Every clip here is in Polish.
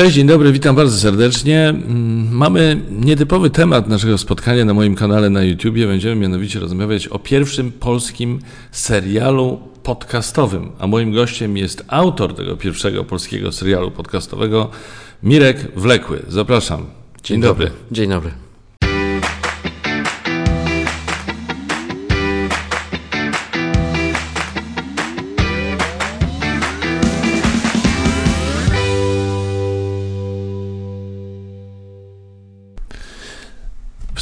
Cześć, dzień dobry, witam bardzo serdecznie. Mm, Mamy nietypowy temat naszego spotkania na moim kanale na YouTubie. Będziemy mianowicie rozmawiać o pierwszym polskim serialu podcastowym. A moim gościem jest autor tego pierwszego polskiego serialu podcastowego, Mirek Wlekły. Zapraszam. Dzień, dobry. Dzień dobry.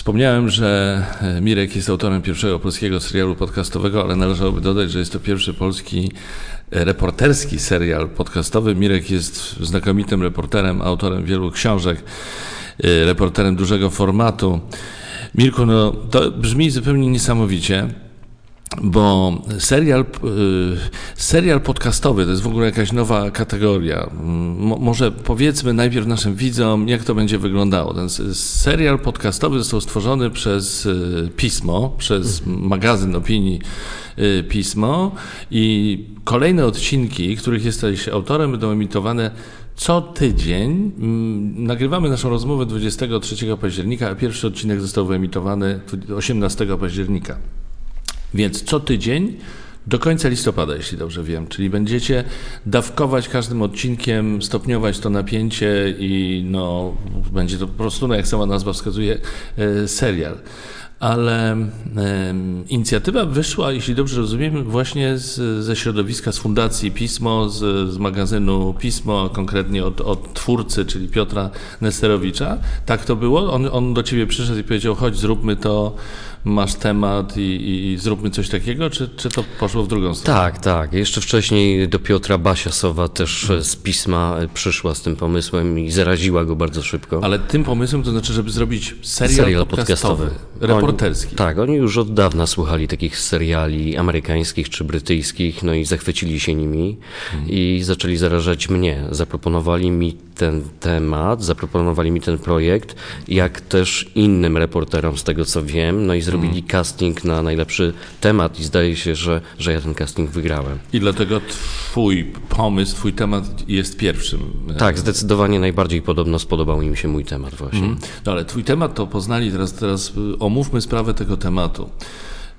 Wspomniałem, że e, Mirek jest autorem pierwszego polskiego serialu podcastowego, ale należałoby dodać, że jest to pierwszy polski e, reporterski serial podcastowy. Mirek jest znakomitym reporterem, autorem wielu książek, e, reporterem dużego formatu. Mirku, no to brzmi zupełnie niesamowicie. Bo serial, y, serial podcastowy to jest w ogóle jakaś nowa kategoria. Mo, może powiedzmy najpierw naszym widzom, jak to będzie wyglądało. Ten serial podcastowy został stworzony przez y, Pismo, przez magazyn opinii y, Pismo i kolejne odcinki, których jesteś autorem, będą emitowane co tydzień. Mm, Nagrywamy naszą rozmowę 23 października, a pierwszy odcinek został wyemitowany 18 października. Więc co tydzień do końca listopada, jeśli dobrze wiem, czyli będziecie dawkować każdym odcinkiem, stopniować to napięcie i no, będzie to po prostu, no, jak sama nazwa wskazuje, e, serial. Ale inicjatywa wyszła, jeśli dobrze rozumiem, właśnie z, ze środowiska, z Fundacji Pismo, z, z magazynu Pismo, konkretnie od, od twórcy, czyli Piotra Nesterowicza. Tak to było? On, on do ciebie przyszedł i powiedział, chodź, zróbmy to masz temat i, i, zróbmy coś takiego, czy, czy to poszło w drugą stronę? Tak, tak. Jeszcze wcześniej do Piotra Basiasowa też z pisma przyszła z tym pomysłem i zaraziła go bardzo szybko. Ale tym pomysłem to znaczy, żeby zrobić serial, serial podcastowy, podcastowy, reporterski. Oni, tak, oni już od dawna słuchali takich seriali amerykańskich czy brytyjskich, no i zachwycili się nimi hmm. i zaczęli zarażać mnie. Zaproponowali mi ten temat, zaproponowali mi ten projekt, jak też innym reporterom z tego co wiem, no i zrobili hmm. casting na najlepszy temat i zdaje się, że, że ja ten casting wygrałem. I dlatego twój pomysł, twój temat jest pierwszym. Tak, zdecydowanie najbardziej podobno spodobał im się mój temat właśnie. Hmm. No ale twój temat to poznali, teraz, teraz omówmy sprawę tego tematu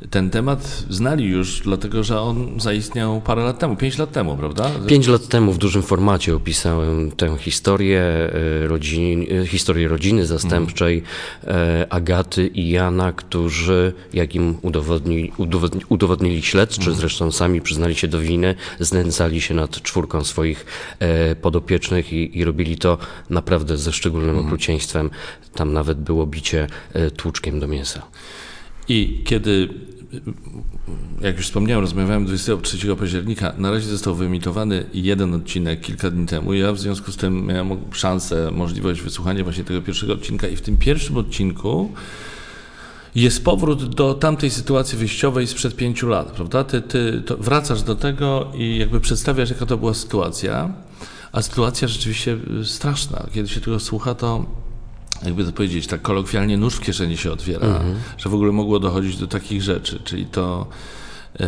ten temat znali już, dlatego że on zaistniał parę lat temu, pięć lat temu, prawda? Pięć lat temu w dużym formacie opisałem tę historię, e, rodzin, e, historię rodziny zastępczej mm. Agaty i Jana, którzy, jak im udowodnili, śledczy, mm. zresztą sami przyznali się do winy, znęcali się nad czwórką swoich podopiecznych i, i robili to naprawdę ze szczególnym mm. okrucieństwem. Tam nawet było bicie tłuczkiem do mięsa. I kiedy, jak już wspomniałem, rozmawiałem 23 października, na razie został wyemitowany jeden odcinek kilka dni temu. Ja w związku z tym miałem szansę, możliwość wysłuchania właśnie tego pierwszego odcinka i w tym pierwszym odcinku jest powrót do tamtej sytuacji wyjściowej sprzed pięciu lat, prawda? Ty, ty wracasz do tego i jakby przedstawiasz, jaka to była sytuacja, a sytuacja rzeczywiście straszna. Kiedy się tego słucha, to jakby to powiedzieć, tak kolokwialnie nóż w kieszeni się otwiera, mhm. że w ogóle mogło dochodzić do takich rzeczy, czyli to, e,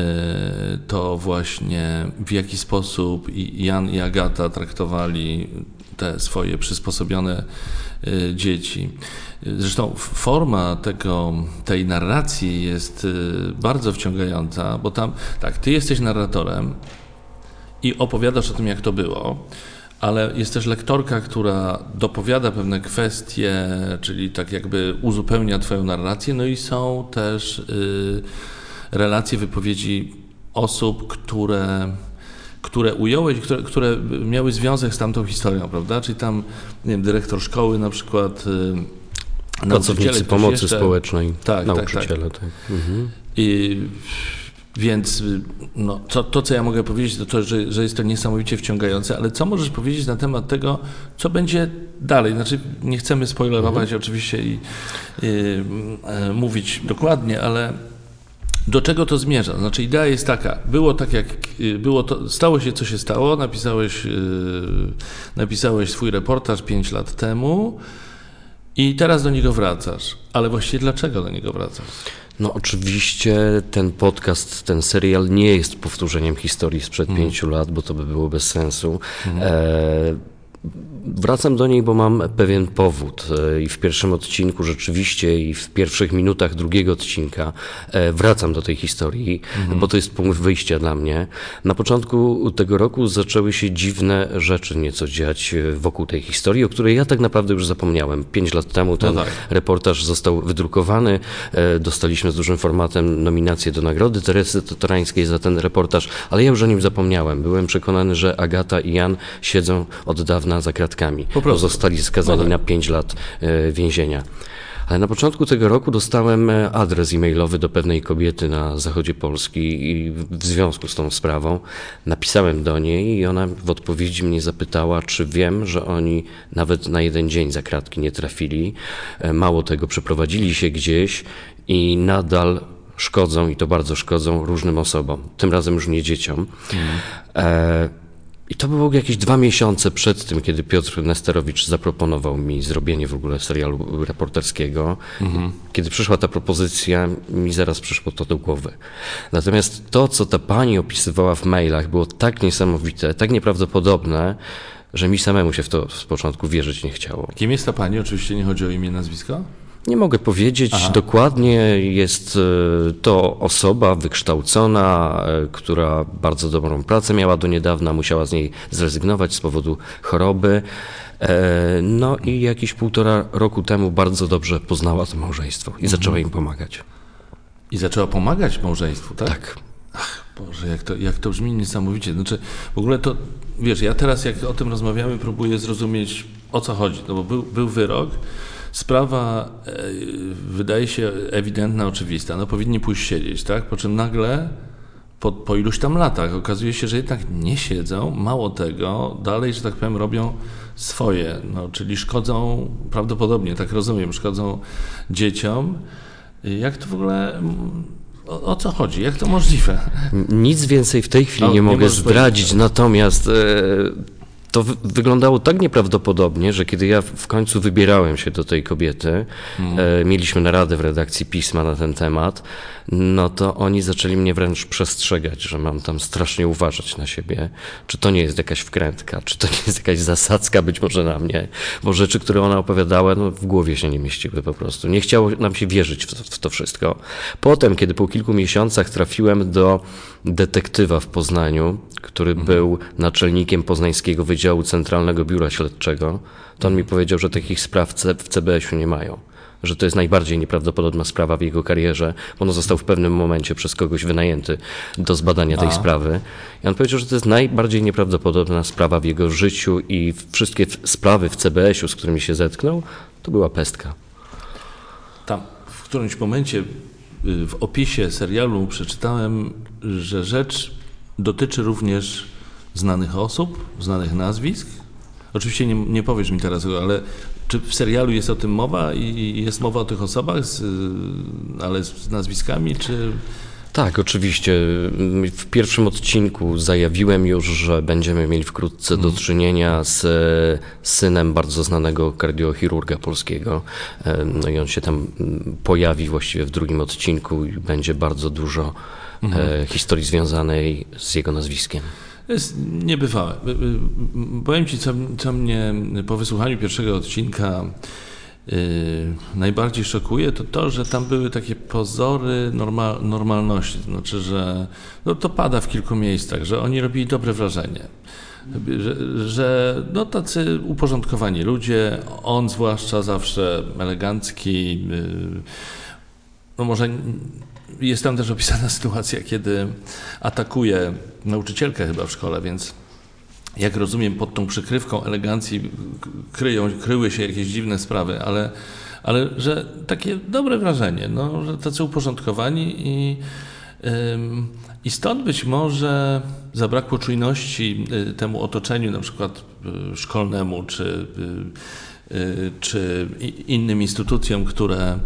to właśnie w jaki sposób Jan i Agata traktowali te swoje przysposobione e, dzieci. Zresztą forma tego, tej narracji jest e, bardzo wciągająca, bo tam, tak, ty jesteś narratorem i opowiadasz o tym, jak to było, ale jest też lektorka, która dopowiada pewne kwestie, czyli tak jakby uzupełnia Twoją narrację, no i są też y, relacje, wypowiedzi osób, które które ująłeś, które, które miały związek z tamtą historią, prawda? Czyli tam, nie wiem, dyrektor szkoły na przykład, y, Pracownicy pomocy jeszcze, społecznej, tak, nauczyciele. Tak, tak. tak. Mhm. I więc no, to, to, co ja mogę powiedzieć, to to, że, że jest to niesamowicie wciągające, ale co możesz powiedzieć na temat tego, co będzie dalej? Znaczy, nie chcemy spoilerować mhm. oczywiście i, i e, mówić dokładnie, ale do czego to zmierza? Znaczy, idea jest taka, było tak jak y, było to, stało się co się stało, napisałeś, yy, napisałeś swój reportaż 5 lat temu i teraz do niego wracasz. Ale właściwie dlaczego do niego wracasz? No oczywiście ten podcast, ten serial nie jest powtórzeniem historii sprzed mm. pięciu lat, bo to by było bez sensu. Mm. E, Wracam do niej, bo mam pewien powód. E, I w pierwszym odcinku rzeczywiście, i w pierwszych minutach drugiego odcinka e, wracam do tej historii, mhm. bo to jest punkt wyjścia dla mnie. Na początku tego roku zaczęły się dziwne rzeczy nieco dziać e, wokół tej historii, o której ja tak naprawdę już zapomniałem. Pięć lat temu ten no tak. reportaż został wydrukowany. Dostaliśmy z dużym formatem nominację do nagrody Teresy Totorańskiej za ten reportaż, ale ja już o nim zapomniałem. Byłem przekonany, że Agata i Jan siedzą od dawna za kratkami. Po prostu. Zostali skazani no na 5 lat e, więzienia. Ale na początku tego roku dostałem e, adres e-mailowy do pewnej kobiety na zachodzie Polski i w związku z tą sprawą napisałem do niej i ona w odpowiedzi mnie zapytała, czy wiem, że oni nawet na jeden dzień za kratki nie trafili. E, mało tego, przeprowadzili się gdzieś i nadal szkodzą i to bardzo szkodzą różnym osobom, tym razem już nie dzieciom. Mhm. E i to było jakieś dwa miesiące przed tym, kiedy Piotr Nesterowicz zaproponował mi zrobienie w ogóle serialu reporterskiego. Mhm. Kiedy przyszła ta propozycja, mi zaraz przyszło to do głowy. Natomiast to, co ta pani opisywała w mailach, było tak niesamowite, tak nieprawdopodobne, że mi samemu się w to z początku wierzyć nie chciało. Kim jest ta pani? Oczywiście nie chodzi o imię, nazwisko? Nie mogę powiedzieć Aha. dokładnie. Jest e, to osoba wykształcona, e, która bardzo dobrą pracę miała do niedawna, musiała z niej zrezygnować z powodu choroby. E, no i jakieś półtora roku temu bardzo dobrze poznała to małżeństwo i mhm. zaczęła im pomagać. I zaczęła pomagać małżeństwu, tak? Tak. Ach, Boże, jak to, jak to brzmi niesamowicie. Znaczy, w ogóle to, wiesz, ja teraz jak o tym rozmawiamy, próbuję zrozumieć o co chodzi. No bo był, był wyrok, Sprawa e, wydaje się ewidentna, oczywista. No powinni pójść siedzieć, tak? Po czym nagle po, po iluś tam latach okazuje się, że jednak nie siedzą. Mało tego, dalej, że tak powiem, robią swoje, no, czyli szkodzą, prawdopodobnie, tak rozumiem, szkodzą dzieciom. Jak to w ogóle o, o, co chodzi? Jak to możliwe? Nic więcej w tej chwili no, nie, mogę zdradzić, natomiast e, to wyglądało tak nieprawdopodobnie, że kiedy ja w końcu wybierałem się do tej kobiety, mm. e, mieliśmy naradę w redakcji pisma na ten temat, no to oni zaczęli mnie wręcz przestrzegać, że mam tam strasznie uważać na siebie. Czy to nie jest jakaś wkrętka, czy to nie jest jakaś zasadzka być może na mnie, bo rzeczy, które ona opowiadała, no w głowie się nie mieściły po prostu. Nie chciało nam się wierzyć w to, w to wszystko. Potem, kiedy po kilku miesiącach trafiłem do detektywa w Poznaniu, który mhm. był naczelnikiem Poznańskiego Wydziału Centralnego Biura Śledczego, to on mi powiedział, że takich spraw w CBS-u nie mają że to jest najbardziej nieprawdopodobna sprawa w jego karierze, bo on został w pewnym momencie przez kogoś wynajęty do zbadania tej A. sprawy. I on powiedział, że to jest najbardziej nieprawdopodobna sprawa w jego życiu i wszystkie sprawy w CBS-u, z którymi się zetknął, to była pestka. Tam w którymś momencie y, w opisie serialu przeczytałem, że rzecz dotyczy również znanych osób, znanych nazwisk. Oczywiście nie, nie powiesz mi teraz, ale czy w serialu jest o tym mowa i jest mowa o tych osobach, z, ale z nazwiskami, czy... Tak, oczywiście. W pierwszym odcinku zajawiłem już, że będziemy mieli wkrótce do mhm. czynienia z synem bardzo znanego kardiochirurga polskiego. No i on się tam pojawi właściwie w drugim odcinku i będzie bardzo dużo mhm. E, historii związanej z jego nazwiskiem. To jest niebywałe. Powiem Ci, co, co mnie po wysłuchaniu pierwszego odcinka yy, najbardziej szokuje, to to, że tam były takie pozory normal, normalności. To znaczy, że no, to pada w kilku miejscach, że oni robili dobre wrażenie. Że, że no, tacy uporządkowani ludzie, on zwłaszcza zawsze elegancki, yy, no może jest tam też opisana sytuacja, kiedy atakuje nauczycielkę chyba w szkole, więc jak rozumiem, pod tą przykrywką elegancji kryją, kryły się jakieś dziwne sprawy, ale, ale że takie dobre wrażenie, no, że tacy uporządkowani i, i stąd być może zabrakło czujności y, temu otoczeniu, na przykład y, szkolnemu, czy, y, czy innym instytucjom, które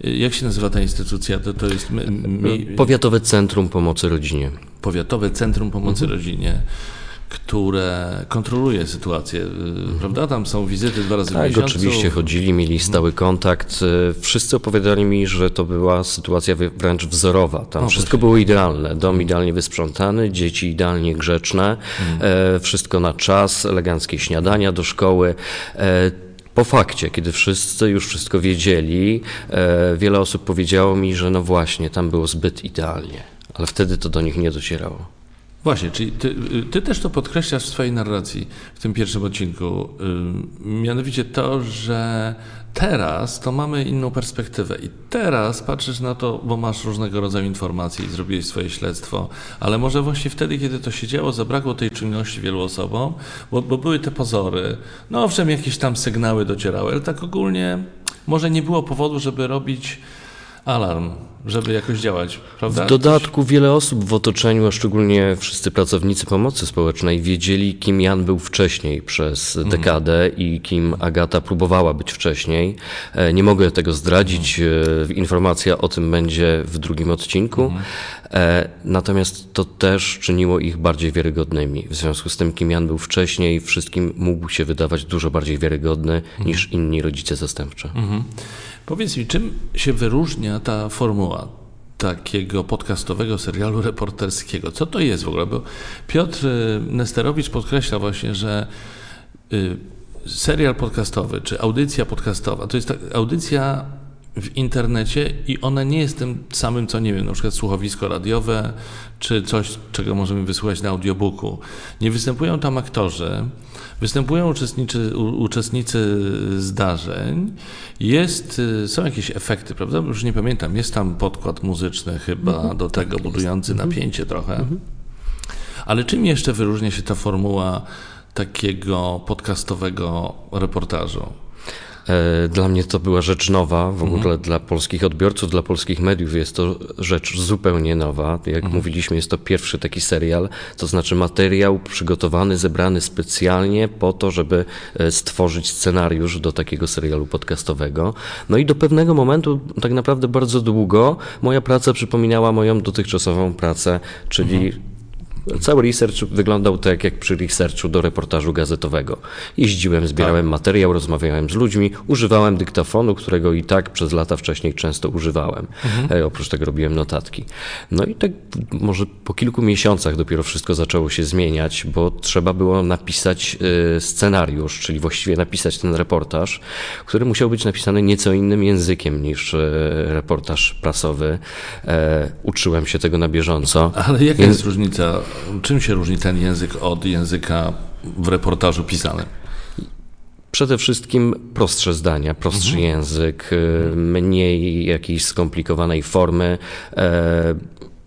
jak się nazywa ta instytucja? To, to jest. Mi... Powiatowe Centrum Pomocy Rodzinie. Powiatowe Centrum Pomocy mhm. Rodzinie. które kontroluje sytuację, mhm. prawda? Tam są wizyty dwa razy tak, w miesiącu. oczywiście chodzili, mieli stały kontakt. Wszyscy opowiadali mi, że to była sytuacja wręcz wzorowa. Tam no, wszystko było idealne. Dom idealnie wysprzątany, dzieci idealnie grzeczne, mhm. wszystko na czas, eleganckie śniadania do szkoły. Po fakcie, kiedy wszyscy już wszystko wiedzieli, e, wiele osób powiedziało mi, że no właśnie, tam było zbyt idealnie, ale wtedy to do nich nie docierało. Właśnie, czyli ty, ty, też to podkreślasz w swojej narracji w tym pierwszym odcinku. Mianowicie to, że teraz to mamy inną perspektywę i teraz patrzysz na to, bo masz różnego rodzaju informacje i zrobiłeś swoje śledztwo, ale może właśnie wtedy, kiedy to się działo, zabrakło tej czynności wielu osobom, bo, bo były te pozory. No owszem, jakieś tam sygnały docierały, ale tak ogólnie może nie było powodu, żeby robić alarm, żeby jakoś działać, prawda? W dodatku wiele osób w otoczeniu, a szczególnie wszyscy pracownicy pomocy społecznej, wiedzieli, kim Jan był wcześniej przez mhm. dekadę i kim Agata próbowała być wcześniej. E, nie mogę tego zdradzić, mhm. informacja o tym będzie w drugim odcinku. E, natomiast to też czyniło ich bardziej wiarygodnymi. W związku z tym, kim Jan był wcześniej, wszystkim mógł się wydawać dużo bardziej wiarygodny mhm. niż inni rodzice zastępcze. Mhm. Powiedz mi, czym się wyróżnia ta formuła takiego podcastowego serialu reporterskiego? Co to jest w ogóle? Bo Piotr y, Nesterowicz podkreśla właśnie, że y, serial podcastowy czy audycja podcastowa to jest audycja w internecie i ona nie jest tym samym, co nie wiem, na przykład słuchowisko radiowe, czy coś, czego możemy wysłuchać na audiobooku. Nie występują tam aktorzy, występują uczestnicy, uczestnicy zdarzeń, jest, y, są jakieś efekty, prawda? Już nie pamiętam, jest tam podkład muzyczny chyba mhm. do tego, tak budujący mhm. napięcie trochę. Mhm. Ale czym jeszcze wyróżnia się ta formuła takiego podcastowego reportażu? E, dla mnie to była rzecz nowa, w ogóle mhm. dla polskich odbiorców, dla polskich mediów jest to rzecz zupełnie nowa. Jak mhm. mówiliśmy, jest to pierwszy taki serial, to znaczy materiał przygotowany, zebrany specjalnie po to, żeby e, stworzyć scenariusz do takiego serialu podcastowego. No i do pewnego momentu, tak naprawdę bardzo długo, moja praca przypominała moją dotychczasową pracę, czyli mhm Cały research wyglądał tak jak przy researchu do reportażu gazetowego. Jeździłem, zbierałem tak. materiał, rozmawiałem z ludźmi, używałem dyktafonu, którego i tak przez lata wcześniej często używałem. Mhm. E, oprócz tego robiłem notatki. No i tak może po kilku miesiącach dopiero wszystko zaczęło się zmieniać, bo trzeba było napisać e, scenariusz, czyli właściwie napisać ten reportaż, który musiał być napisany nieco innym językiem niż e, reportaż prasowy. Uczyłem się tego na bieżąco. Ale jaka jest różnica Czym się różni ten język od języka w reportażu pisanym? Przede wszystkim prostsze zdania, prostszy mhm. język, y, mniej jakiejś skomplikowanej formy.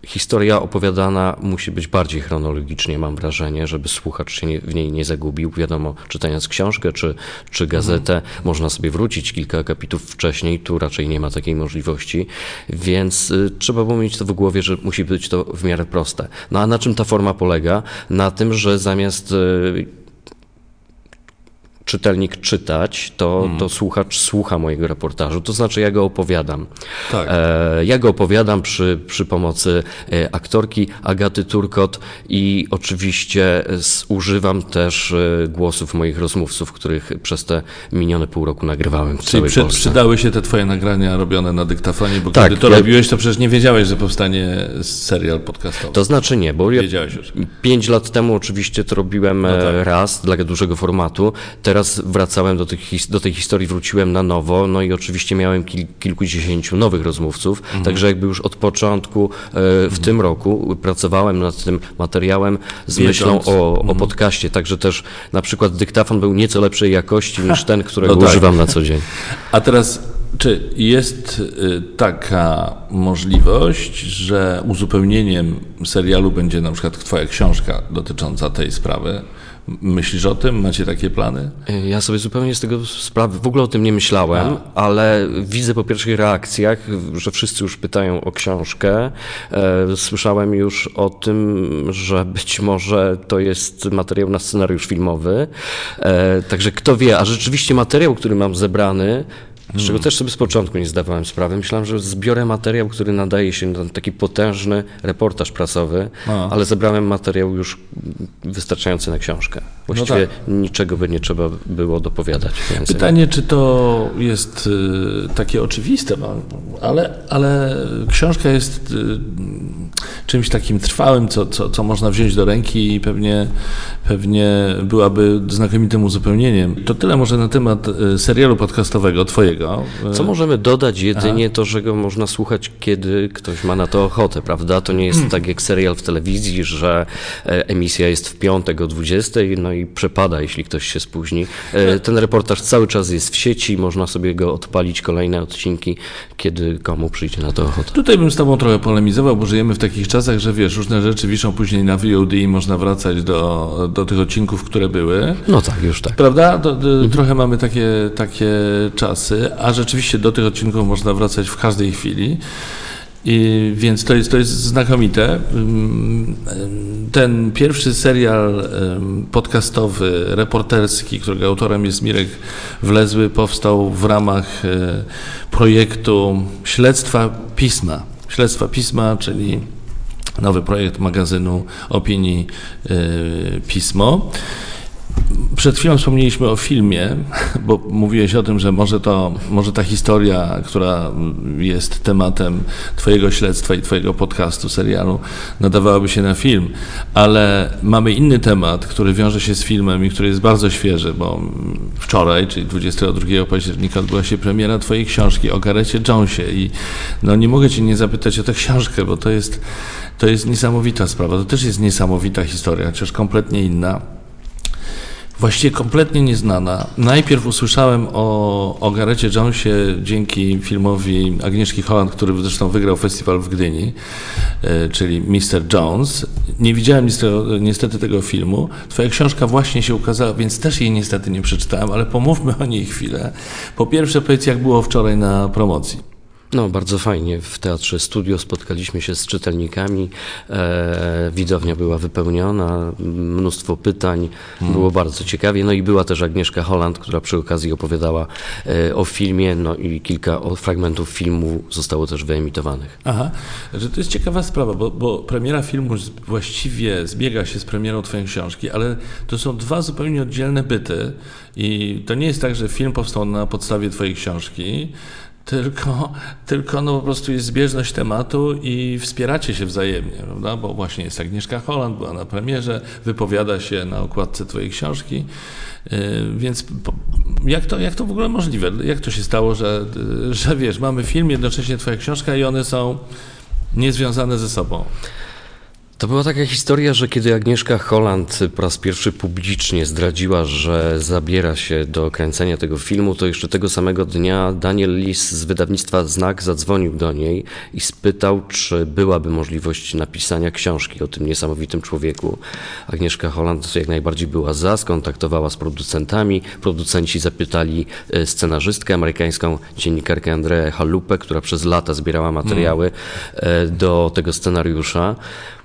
Historia opowiadana musi być bardziej chronologicznie, mam wrażenie, żeby słuchacz się nie, w niej nie zagubił. Wiadomo, czytając książkę czy, czy gazetę, można sobie wrócić kilka akapitów wcześniej, tu raczej nie ma takiej możliwości, więc y, trzeba było mieć to w głowie, że musi być to w miarę proste. No a na czym ta forma polega? Na tym, że zamiast y, czytelnik czytać, to, hmm. to słuchacz słucha mojego reportażu, to znaczy ja go opowiadam. Tak. E, ja go opowiadam przy, przy pomocy e, aktorki Agaty Turkot i oczywiście używam też e, głosów moich rozmówców, których przez te minione pół roku nagrywałem w Czyli całej przy, Polsce. przydały się te twoje nagrania robione na dyktafonie, bo tak, kiedy to ja... robiłeś, to przecież nie wiedziałeś, że powstanie serial podcastowy. To znaczy nie, bo ja pięć lat temu oczywiście to robiłem no tak. raz dla dużego formatu, teraz teraz wracałem do, tych, do tej historii, wróciłem na nowo, no i oczywiście miałem kil, kilkudziesięciu nowych rozmówców, mhm. także jakby już od początku e, w mhm. tym roku pracowałem nad tym materiałem z Wiedząc. myślą o, o mhm. podcaście, także też na przykład dyktafon był nieco lepszej jakości niż ten, którego no tak. używam na co dzień. A teraz czy jest y, taka możliwość, że uzupełnieniem serialu będzie na przykład Twoja książka dotycząca tej sprawy? Myślisz o tym? Macie takie plany? Ja sobie zupełnie z tego sprawy, w ogóle o tym nie myślałem, A. ale widzę po pierwszych reakcjach, że wszyscy już pytają o książkę. E, słyszałem już o tym, że być może to jest materiał na scenariusz filmowy. E, także kto wie, a rzeczywiście materiał, który mam zebrany, z czego też sobie z początku nie zdawałem sprawy. Myślałem, że zbiorę materiał, który nadaje się na taki potężny reportaż prasowy, A. ale zebrałem materiał już wystarczający na książkę. Właściwie niczego by nie trzeba było dopowiadać. więcej. Pytanie, czy to jest y, takie oczywiste, bo- ale, ale książka jest y, czymś takim trwałym, co, co, co można wziąć do ręki i pewnie, pewnie byłaby znakomitym uzupełnieniem. To tyle może na temat y, serialu podcastowego twojego. Co możemy dodać? Jedynie to, że go można słuchać, kiedy ktoś ma na to ochotę, prawda? To nie jest tak jak serial w telewizji, że e, emisja jest w piątek o 20, no i przepada, jeśli ktoś się spóźni. E, Ten reportaż cały czas jest w sieci, można sobie go odpalić, kolejne odcinki, kiedy komu przyjdzie na to ochotę. Tutaj bym z Tobą trochę polemizował, bo żyjemy w takich czasach, że wiesz, różne rzeczy wiszą później na VOD i można wracać do, do tych odcinków, które były. No tak, już tak. Prawda? To, to, Trochę mamy takie, takie czasy, a rzeczywiście do tych odcinków można wracać w każdej chwili. I, więc to jest, to jest znakomite. Ym, Ten pierwszy serial podcastowy, reporterski, którego autorem jest Mirek Wlezły, powstał w ramach e, projektu Śledztwa Pisma. Śledztwa Pisma, czyli nowy projekt magazynu opinii e, Pismo. Przed chwilą wspomnieliśmy o filmie, bo mówiłeś o tym, że może, to, może ta historia, która jest tematem Twojego śledztwa i Twojego podcastu, serialu, nadawałaby się na film, ale mamy inny temat, który wiąże się z filmem i który jest bardzo świeży, bo wczoraj, czyli 22 października, odbyła się premiera Twojej książki o Garecie Jonesie. I no nie mogę Cię nie zapytać o tę książkę, bo to jest, to jest niesamowita sprawa, to też jest niesamowita historia, chociaż kompletnie inna właściwie kompletnie nieznana. Najpierw usłyszałem o, o Garecie Jonesie dzięki filmowi Agnieszki Holland, który zresztą wygrał festiwal w Gdyni, e, czyli Mr. Jones. Nie widziałem niestety, niestety tego filmu. Twoja książka właśnie się ukazała, więc też jej niestety nie przeczytałem, ale pomówmy o niej chwilę. Po pierwsze powiedz, jak było wczoraj na promocji. No, bardzo fajnie. W Teatrze Studio spotkaliśmy się z czytelnikami. E, widownia była wypełniona, mnóstwo pytań, było bardzo ciekawie. No i była też Agnieszka Holland, która przy okazji opowiadała e, o filmie, no i kilka fragmentów filmu zostało też wyemitowanych. Aha, że to jest ciekawa sprawa, bo, bo premiera filmu właściwie zbiega się z premierą Twojej książki, ale to są dwa zupełnie oddzielne byty i to nie jest tak, że film powstał na podstawie Twojej książki, tylko, tylko no po prostu jest zbieżność tematu i wspieracie się wzajemnie, prawda? Bo właśnie jest Agnieszka Holland, była na premierze, wypowiada się na okładce Twojej książki, yy, więc jak, to, jak to w ogóle możliwe? Jak to się stało, że, yy, że wiesz, mamy film, jednocześnie Twoja książka i one są niezwiązane ze sobą? To była taka historia, że kiedy Agnieszka Holland po raz pierwszy publicznie zdradziła, że zabiera się do kręcenia tego filmu, to jeszcze tego samego dnia Daniel Lis z wydawnictwa Znak zadzwonił do niej i spytał, czy byłaby możliwość napisania książki o tym niesamowitym człowieku. Agnieszka Holland jak najbardziej była za, skontaktowała z producentami. Producenci zapytali e, scenarzystkę amerykańską, dziennikarkę Andreę Halupę, która przez lata zbierała materiały e, do tego scenariusza.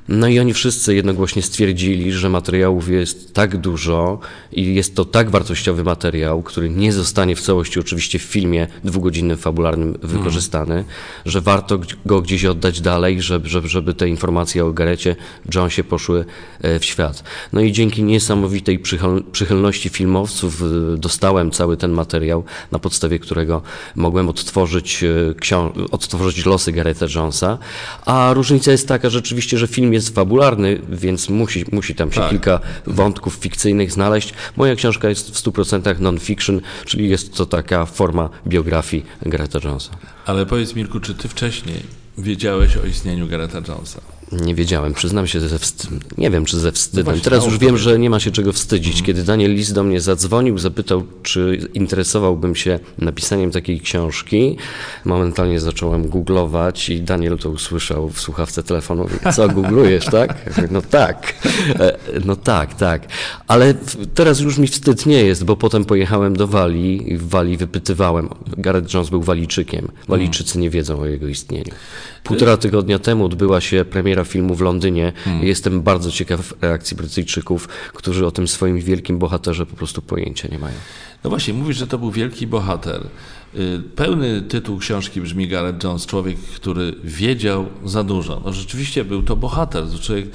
No i oni wszyscy jednogłośnie stwierdzili, że materiałów jest tak dużo i jest to tak wartościowy materiał, który nie zostanie w całości oczywiście w filmie dwugodzinnym, fabularnym wykorzystany, że warto go gdzieś oddać dalej, żeby, żeby, żeby te informacje o Garecie Jonesie poszły e, w świat. No i dzięki niesamowitej przychyln- przychylności filmowców e, dostałem cały ten materiał, na podstawie którego mogłem odtworzyć, e, odtworzyć losy Gareta Jonesa, a różnica jest taka rzeczywiście, że film jest fabularny, więc musi, musi tam się Tak. kilka wątków fikcyjnych znaleźć. Moja książka jest w 100% non-fiction, czyli jest to taka forma biografii Gareta Jonesa. Ale powiedz Mirku, czy ty wcześniej wiedziałeś o istnieniu Gareta Jonesa? Nie wiedziałem, przyznam się ze wstydem. Nie wiem, czy ze wstydem. właśnie, Teraz już wiem, wie. że nie ma się czego wstydzić. Kiedy Daniel Lis do mnie zadzwonił, zapytał, czy interesowałbym się napisaniem takiej książki, momentalnie zacząłem googlować i Daniel to usłyszał w słuchawce telefonu. Co, googlujesz, tak? No tak. E, No tak, tak. Ale teraz już mi wstyd nie jest, bo potem pojechałem do Walii i w Walii wypytywałem. Gareth Jones był Walijczykiem. Walijczycy nie wiedzą o jego istnieniu. Półtora tygodnia temu odbyła się premiera filmu w Londynie. Hmm. Jestem bardzo ciekaw reakcji Brytyjczyków, którzy o tym swoim wielkim bohaterze po prostu pojęcia nie mają. No właśnie, mówisz, że to był wielki bohater. Y, pełny tytuł książki brzmi Gareth Jones, człowiek, który wiedział za dużo. No rzeczywiście był to bohater. Człowiek,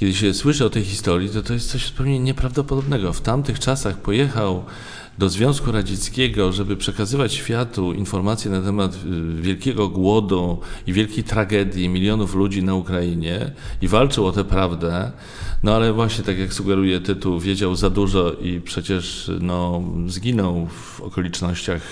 kiedy się słyszy o tej historii, to to jest coś zupełnie nieprawdopodobnego. W tamtych czasach pojechał do Związku Radzieckiego, żeby przekazywać światu informacje na temat y, wielkiego głodu i wielkiej tragedii milionów ludzi na Ukrainie i walczył o tę prawdę, no ale właśnie tak jak sugeruje tytuł, wiedział za dużo i przecież no, zginął w okolicznościach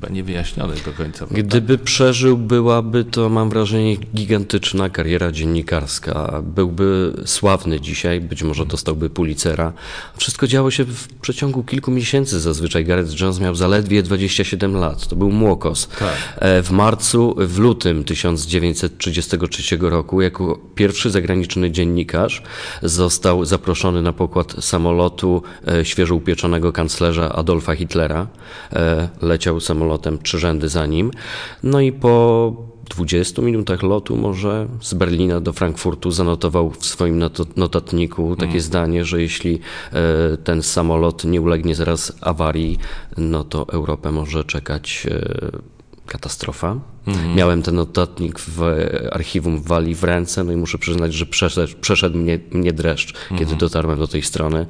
chyba niewyjaśnione do końca. Gdyby przeżył, byłaby to, mam wrażenie, gigantyczna kariera dziennikarska. Byłby sławny dzisiaj, być może dostałby Pulitzera. Wszystko działo się w przeciągu kilku miesięcy zazwyczaj. Gareth Jones miał zaledwie 27 lat. To był młokos. Tak. E, w marcu, w lutym 1933 roku, jako pierwszy zagraniczny dziennikarz, został zaproszony na pokład samolotu e, świeżo upieczonego kanclerza Adolfa Hitlera. E, leciał samolot samolotem trzy rzędy za nim. No i po 20 minutach lotu może z Berlina do Frankfurtu zanotował w swoim notatniku takie hmm. zdanie, że jeśli e, ten samolot nie ulegnie zaraz awarii, no to Europę może czekać e, katastrofa. Mhm. Miałem ten notatnik w archiwum w Walii w ręce, no i muszę przyznać, że przeszedł, przeszedł mnie, mnie dreszcz, mhm. kiedy dotarłem do tej strony.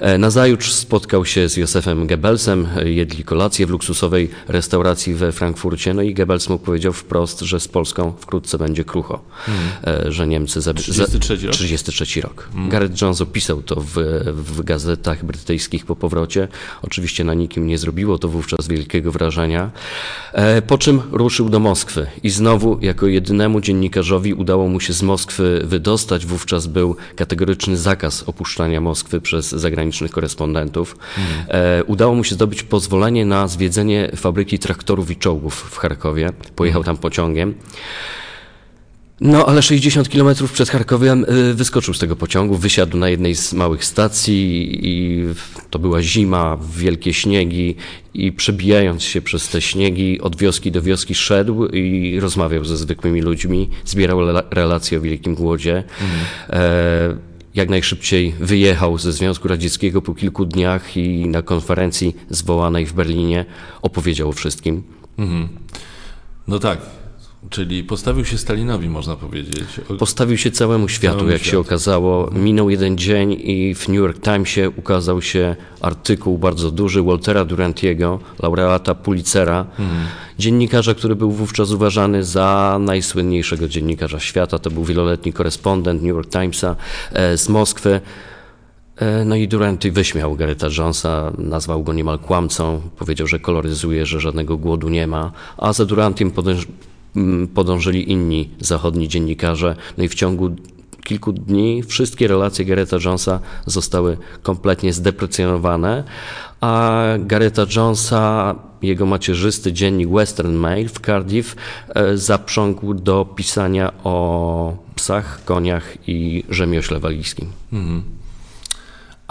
E, nazajutrz spotkał się z Józefem Goebbelsem, jedli kolację w luksusowej restauracji we Frankfurcie, no i Goebbels mu powiedział wprost, że z Polską wkrótce będzie krucho, mhm. E, że Niemcy... Za, 33 rok? 33 rok. Mhm. Gareth Jones opisał to w, w gazetach brytyjskich po powrocie. Oczywiście na nikim nie zrobiło to wówczas wielkiego wrażenia. E, po czym ruszył do Moskwy i znowu jako jedynemu dziennikarzowi udało mu się z Moskwy wydostać. Wówczas był kategoryczny zakaz opuszczania Moskwy przez zagranicznych korespondentów. Mhm. E, udało mu się zdobyć pozwolenie na zwiedzenie fabryki traktorów i czołgów w Charkowie. Pojechał tam pociągiem. No, ale 60 kilometrów przed Charkowem y, wyskoczył z tego pociągu, wysiadł na jednej z małych stacji i to była zima, wielkie śniegi i przebijając się przez te śniegi od wioski do wioski szedł i rozmawiał ze zwykłymi ludźmi, zbierał relacje o Wielkim Głodzie. Mhm. E, jak najszybciej wyjechał ze Związku Radzieckiego po kilku dniach i na konferencji zwołanej w Berlinie opowiedział o wszystkim. Mhm. No tak, Czyli postawił się Stalinowi, można powiedzieć. Postawił się całemu światu, całemu jak światu. się okazało. Minął jeden dzień i w New York Timesie ukazał się artykuł bardzo duży Waltera Durantiego, laureata Pulitzera, mhm. dziennikarza, który był wówczas uważany za najsłynniejszego dziennikarza świata. To był wieloletni korespondent New York Timesa e, z Moskwy. E, no i Duranty wyśmiał Garetha Jonesa, nazwał go niemal kłamcą, powiedział, że koloryzuje, że żadnego głodu nie ma, a za Durantym podążyli inni zachodni dziennikarze. No i w ciągu kilku dni wszystkie relacje Garetha Jonesa zostały kompletnie zdeprecjonowane, a Garetha Jonesa, jego macierzysty dziennik Western Mail w Cardiff e, zaprzągł do pisania o psach, koniach i rzemiośle walijskim. Mhm.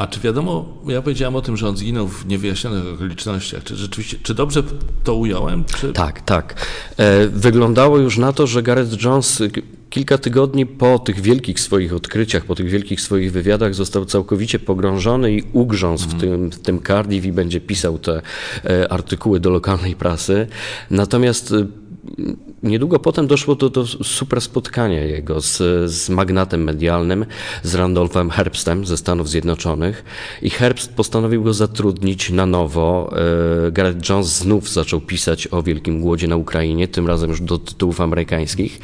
A czy wiadomo, ja powiedziałem o tym, że on zginął w niewyjaśnionych okolicznościach. Czy rzeczywiście, czy dobrze to ująłem? Czy... Tak, tak. E, wyglądało już na to, że Gareth Jones kilka tygodni po tych wielkich swoich odkryciach, po tych wielkich swoich wywiadach został całkowicie pogrążony i ugrzązł mm. w, tym, w tym Cardiff i będzie pisał te e, artykuły do lokalnej prasy. Natomiast e, Niedługo potem doszło do, do super spotkania jego z, z magnatem medialnym, z Randolphem Herbstem ze Stanów Zjednoczonych i Herbst postanowił go zatrudnić na nowo. E, Gareth Jones znów zaczął pisać o wielkim głodzie na Ukrainie, tym razem już do tytułów amerykańskich.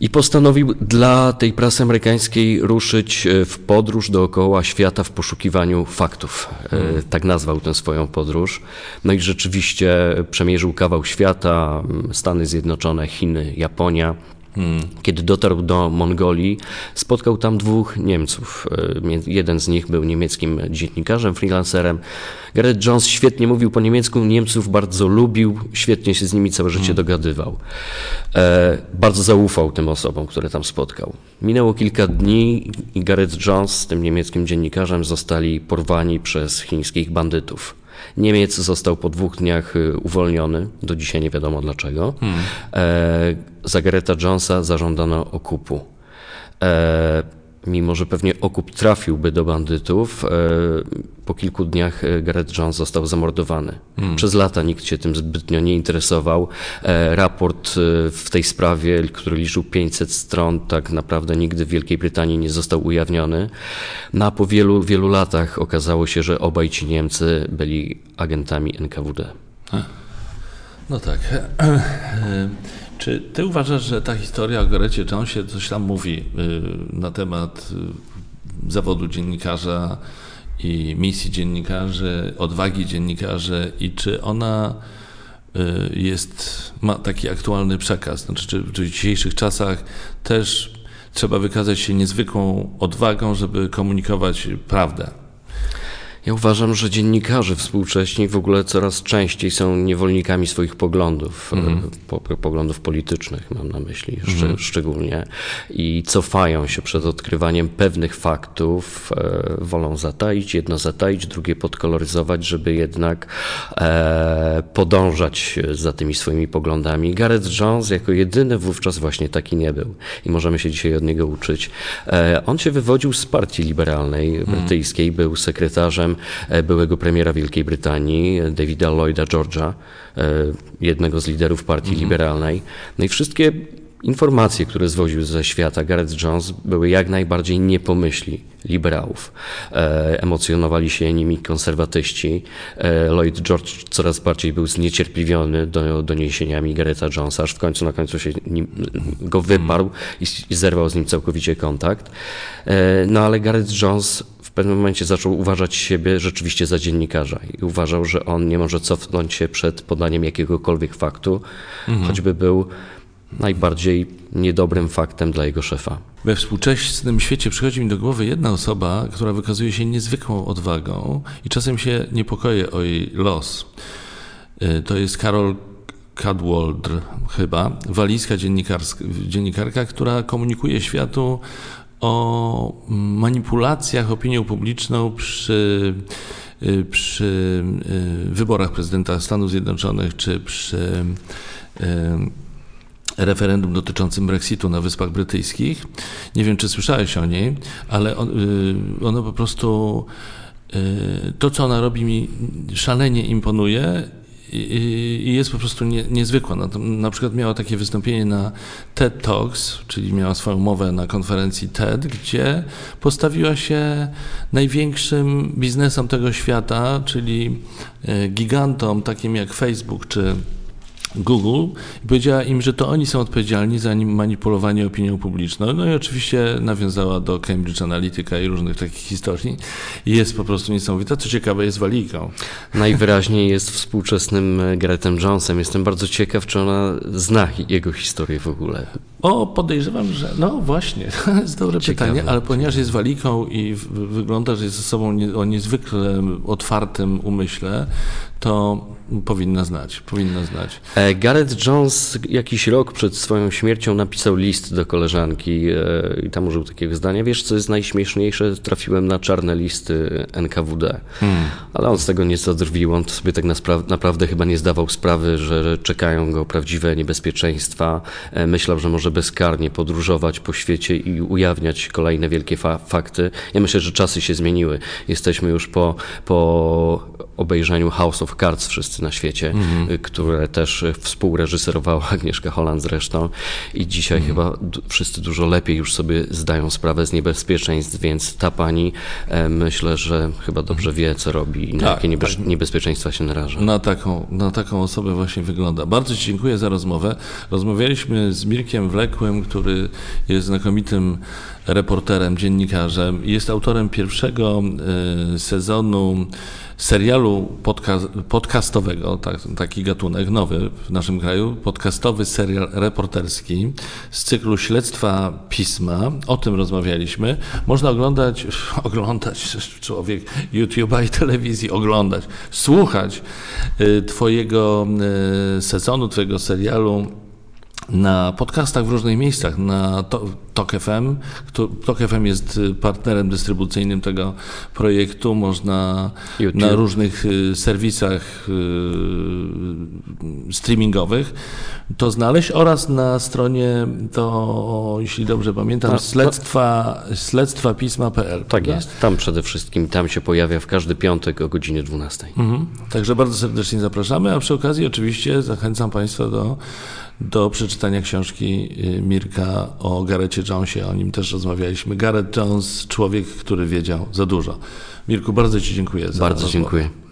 I postanowił dla tej prasy amerykańskiej ruszyć e, w podróż dookoła świata w poszukiwaniu faktów. E, hmm. Tak nazwał tę swoją podróż. No i rzeczywiście przemierzył kawał świata, Stany Zjednoczone, Chiny, Japonia. Hmm. Kiedy dotarł do Mongolii, spotkał tam dwóch Niemców. E, jeden z nich był niemieckim dziennikarzem, freelancerem. Gareth Jones świetnie mówił po niemiecku, Niemców bardzo lubił, świetnie się z nimi całe życie hmm. dogadywał. E, bardzo zaufał tym osobom, które tam spotkał. Minęło kilka dni i Gareth Jones z tym niemieckim dziennikarzem zostali porwani przez chińskich bandytów. Niemiec został po dwóch dniach y, uwolniony, do dzisiaj nie wiadomo dlaczego. Hmm. E, za Jonesa zażądano okupu. Mimo że pewnie okup trafiłby do bandytów, e, po kilku dniach e, Gareth Jones został zamordowany. Hmm. Przez lata nikt się tym zbytnio nie interesował. E, raport w tej sprawie, który liczył 500 stron, tak naprawdę nigdy w Wielkiej Brytanii nie został ujawniony. No a po wielu, wielu latach okazało się, że obaj ci Niemcy byli agentami NKWD. No tak. Czy ty uważasz, że ta historia o Gorecie Jonesie coś tam mówi y, na temat y, zawodu dziennikarza i misji dziennikarzy, odwagi dziennikarzy i czy ona y, jest, ma taki aktualny przekaz? Znaczy, czy, w dzisiejszych czasach też trzeba wykazać się niezwykłą odwagą, żeby komunikować prawdę? Ja uważam, że dziennikarze współcześni w ogóle coraz częściej są niewolnikami swoich poglądów, mm. po, poglądów politycznych mam na myśli mm. szczególnie i cofają się przed odkrywaniem pewnych faktów, e, wolą zataić, jedno zataić, drugie podkoloryzować, żeby jednak e, podążać za tymi swoimi poglądami. Gareth Jones jako jedyny wówczas właśnie taki nie był i możemy się dzisiaj od niego uczyć. E, on się wywodził z partii liberalnej mhm. brytyjskiej, był sekretarzem byłego premiera Wielkiej Brytanii, Davida Lloyda George'a, e, jednego z liderów partii mhm. liberalnej. No i wszystkie informacje, które zwoził ze świata Gareth Jones były jak najbardziej nie pomyśli liberałów. E, emocjonowali się nimi konserwatyści. E, Lloyd George coraz bardziej był zniecierpliwiony do, doniesieniami Garetha Jonesa, aż w końcu na końcu się nim, go wyparł i, i zerwał z nim całkowicie kontakt. E, no ale Gareth Jones pewnym momencie zaczął uważać siebie rzeczywiście za dziennikarza i uważał, że on nie może cofnąć się przed podaniem jakiegokolwiek faktu, mhm. choćby był najbardziej niedobrym faktem dla jego szefa. We współczesnym świecie przychodzi mi do głowy jedna osoba, która wykazuje się niezwykłą odwagą i czasem się niepokoję o jej los. Y, to jest Karol Cadwaldr chyba, walijska dziennikarka, która komunikuje światu o manipulacjach opinią publiczną przy, y, przy y, wyborach prezydenta Stanów Zjednoczonych czy przy y, referendum dotyczącym Brexitu na Wyspach Brytyjskich. Nie wiem, czy słyszałeś o niej, ale on, ono po prostu to, co ona robi, mi szalenie imponuje i, jest po prostu nie, niezwykła. Na, na, przykład miała takie wystąpienie na TED Talks, czyli miała swoją mowę na konferencji TED, gdzie postawiła się największym biznesom tego świata, czyli e, gigantom takim jak Facebook czy Google i powiedziała im, że to oni są odpowiedzialni za manipulowanie opinią publiczną. No i oczywiście nawiązała do Cambridge Analytica i różnych takich historii. Jest po prostu niesamowita. Co ciekawe, jest walijką. Najwyraźniej jest współczesnym Garethem Jonesem. Jestem bardzo ciekaw, czy ona zna jego historię w ogóle. O, podejrzewam, że no właśnie, to jest dobre ciekawe, pytanie, ale ponieważ jest waliką i wygląda, że jest osobą nie, o niezwykle otwartym umyśle, to powinna znać, powinna znać. E, Gareth Jones jakiś rok przed swoją śmiercią napisał list do koleżanki e, i tam użył takiego zdania, wiesz co jest najśmieszniejsze, trafiłem na czarne listy NKWD, hmm. ale on z tego nieco drwił, on sobie tak naprawdę chyba nie zdawał sprawy, że czekają go prawdziwe niebezpieczeństwa, e, myślał, że może bezkarnie podróżować po świecie i ujawniać kolejne wielkie fa fakty. Ja myślę, że czasy się zmieniły, jesteśmy już po, po obejrzeniu House of Cards wszyscy na świecie, mm. które też współreżyserowała Agnieszka Holland zresztą i dzisiaj mm. chyba wszyscy dużo lepiej już sobie zdają sprawę z niebezpieczeństw, więc ta pani e, myślę, że chyba dobrze wie, co robi i na tak, jakie niebe tak. niebezpieczeństwa się naraża. Na taką, na taką osobę właśnie wygląda. Bardzo Ci dziękuję za rozmowę. Rozmawialiśmy z Mirkiem Wlekłym, który jest znakomitym reporterem, dziennikarzem. Jest autorem pierwszego e, sezonu serialu podca podcastowego, tak, taki gatunek nowy w naszym kraju, podcastowy serial reporterski z cyklu Śledztwa Pisma. O tym rozmawialiśmy. Można oglądać, oglądać człowiek YouTube'a i telewizji, oglądać, słuchać y, Twojego y, sezonu, Twojego serialu na podcastach w różnych miejscach, na to, TOK FM. TOK FM jest partnerem dystrybucyjnym tego projektu. Można YouTube. na różnych serwisach streamingowych to znaleźć oraz na stronie to, jeśli dobrze pamiętam, tak, śledztwa, śledztwapisma.pl. Tak prawda? jest, tam przede wszystkim, tam się pojawia w każdy piątek o godzinie 12. Mhm. Także bardzo serdecznie zapraszamy, a przy okazji oczywiście zachęcam Państwa do, do przeczytania książki y, Mirka o Garecie Jonesie. O nim też rozmawialiśmy. Gareth Jones, człowiek, który wiedział za dużo. Mirku, bardzo Ci dziękuję za Bardzo rozmowę. dziękuję.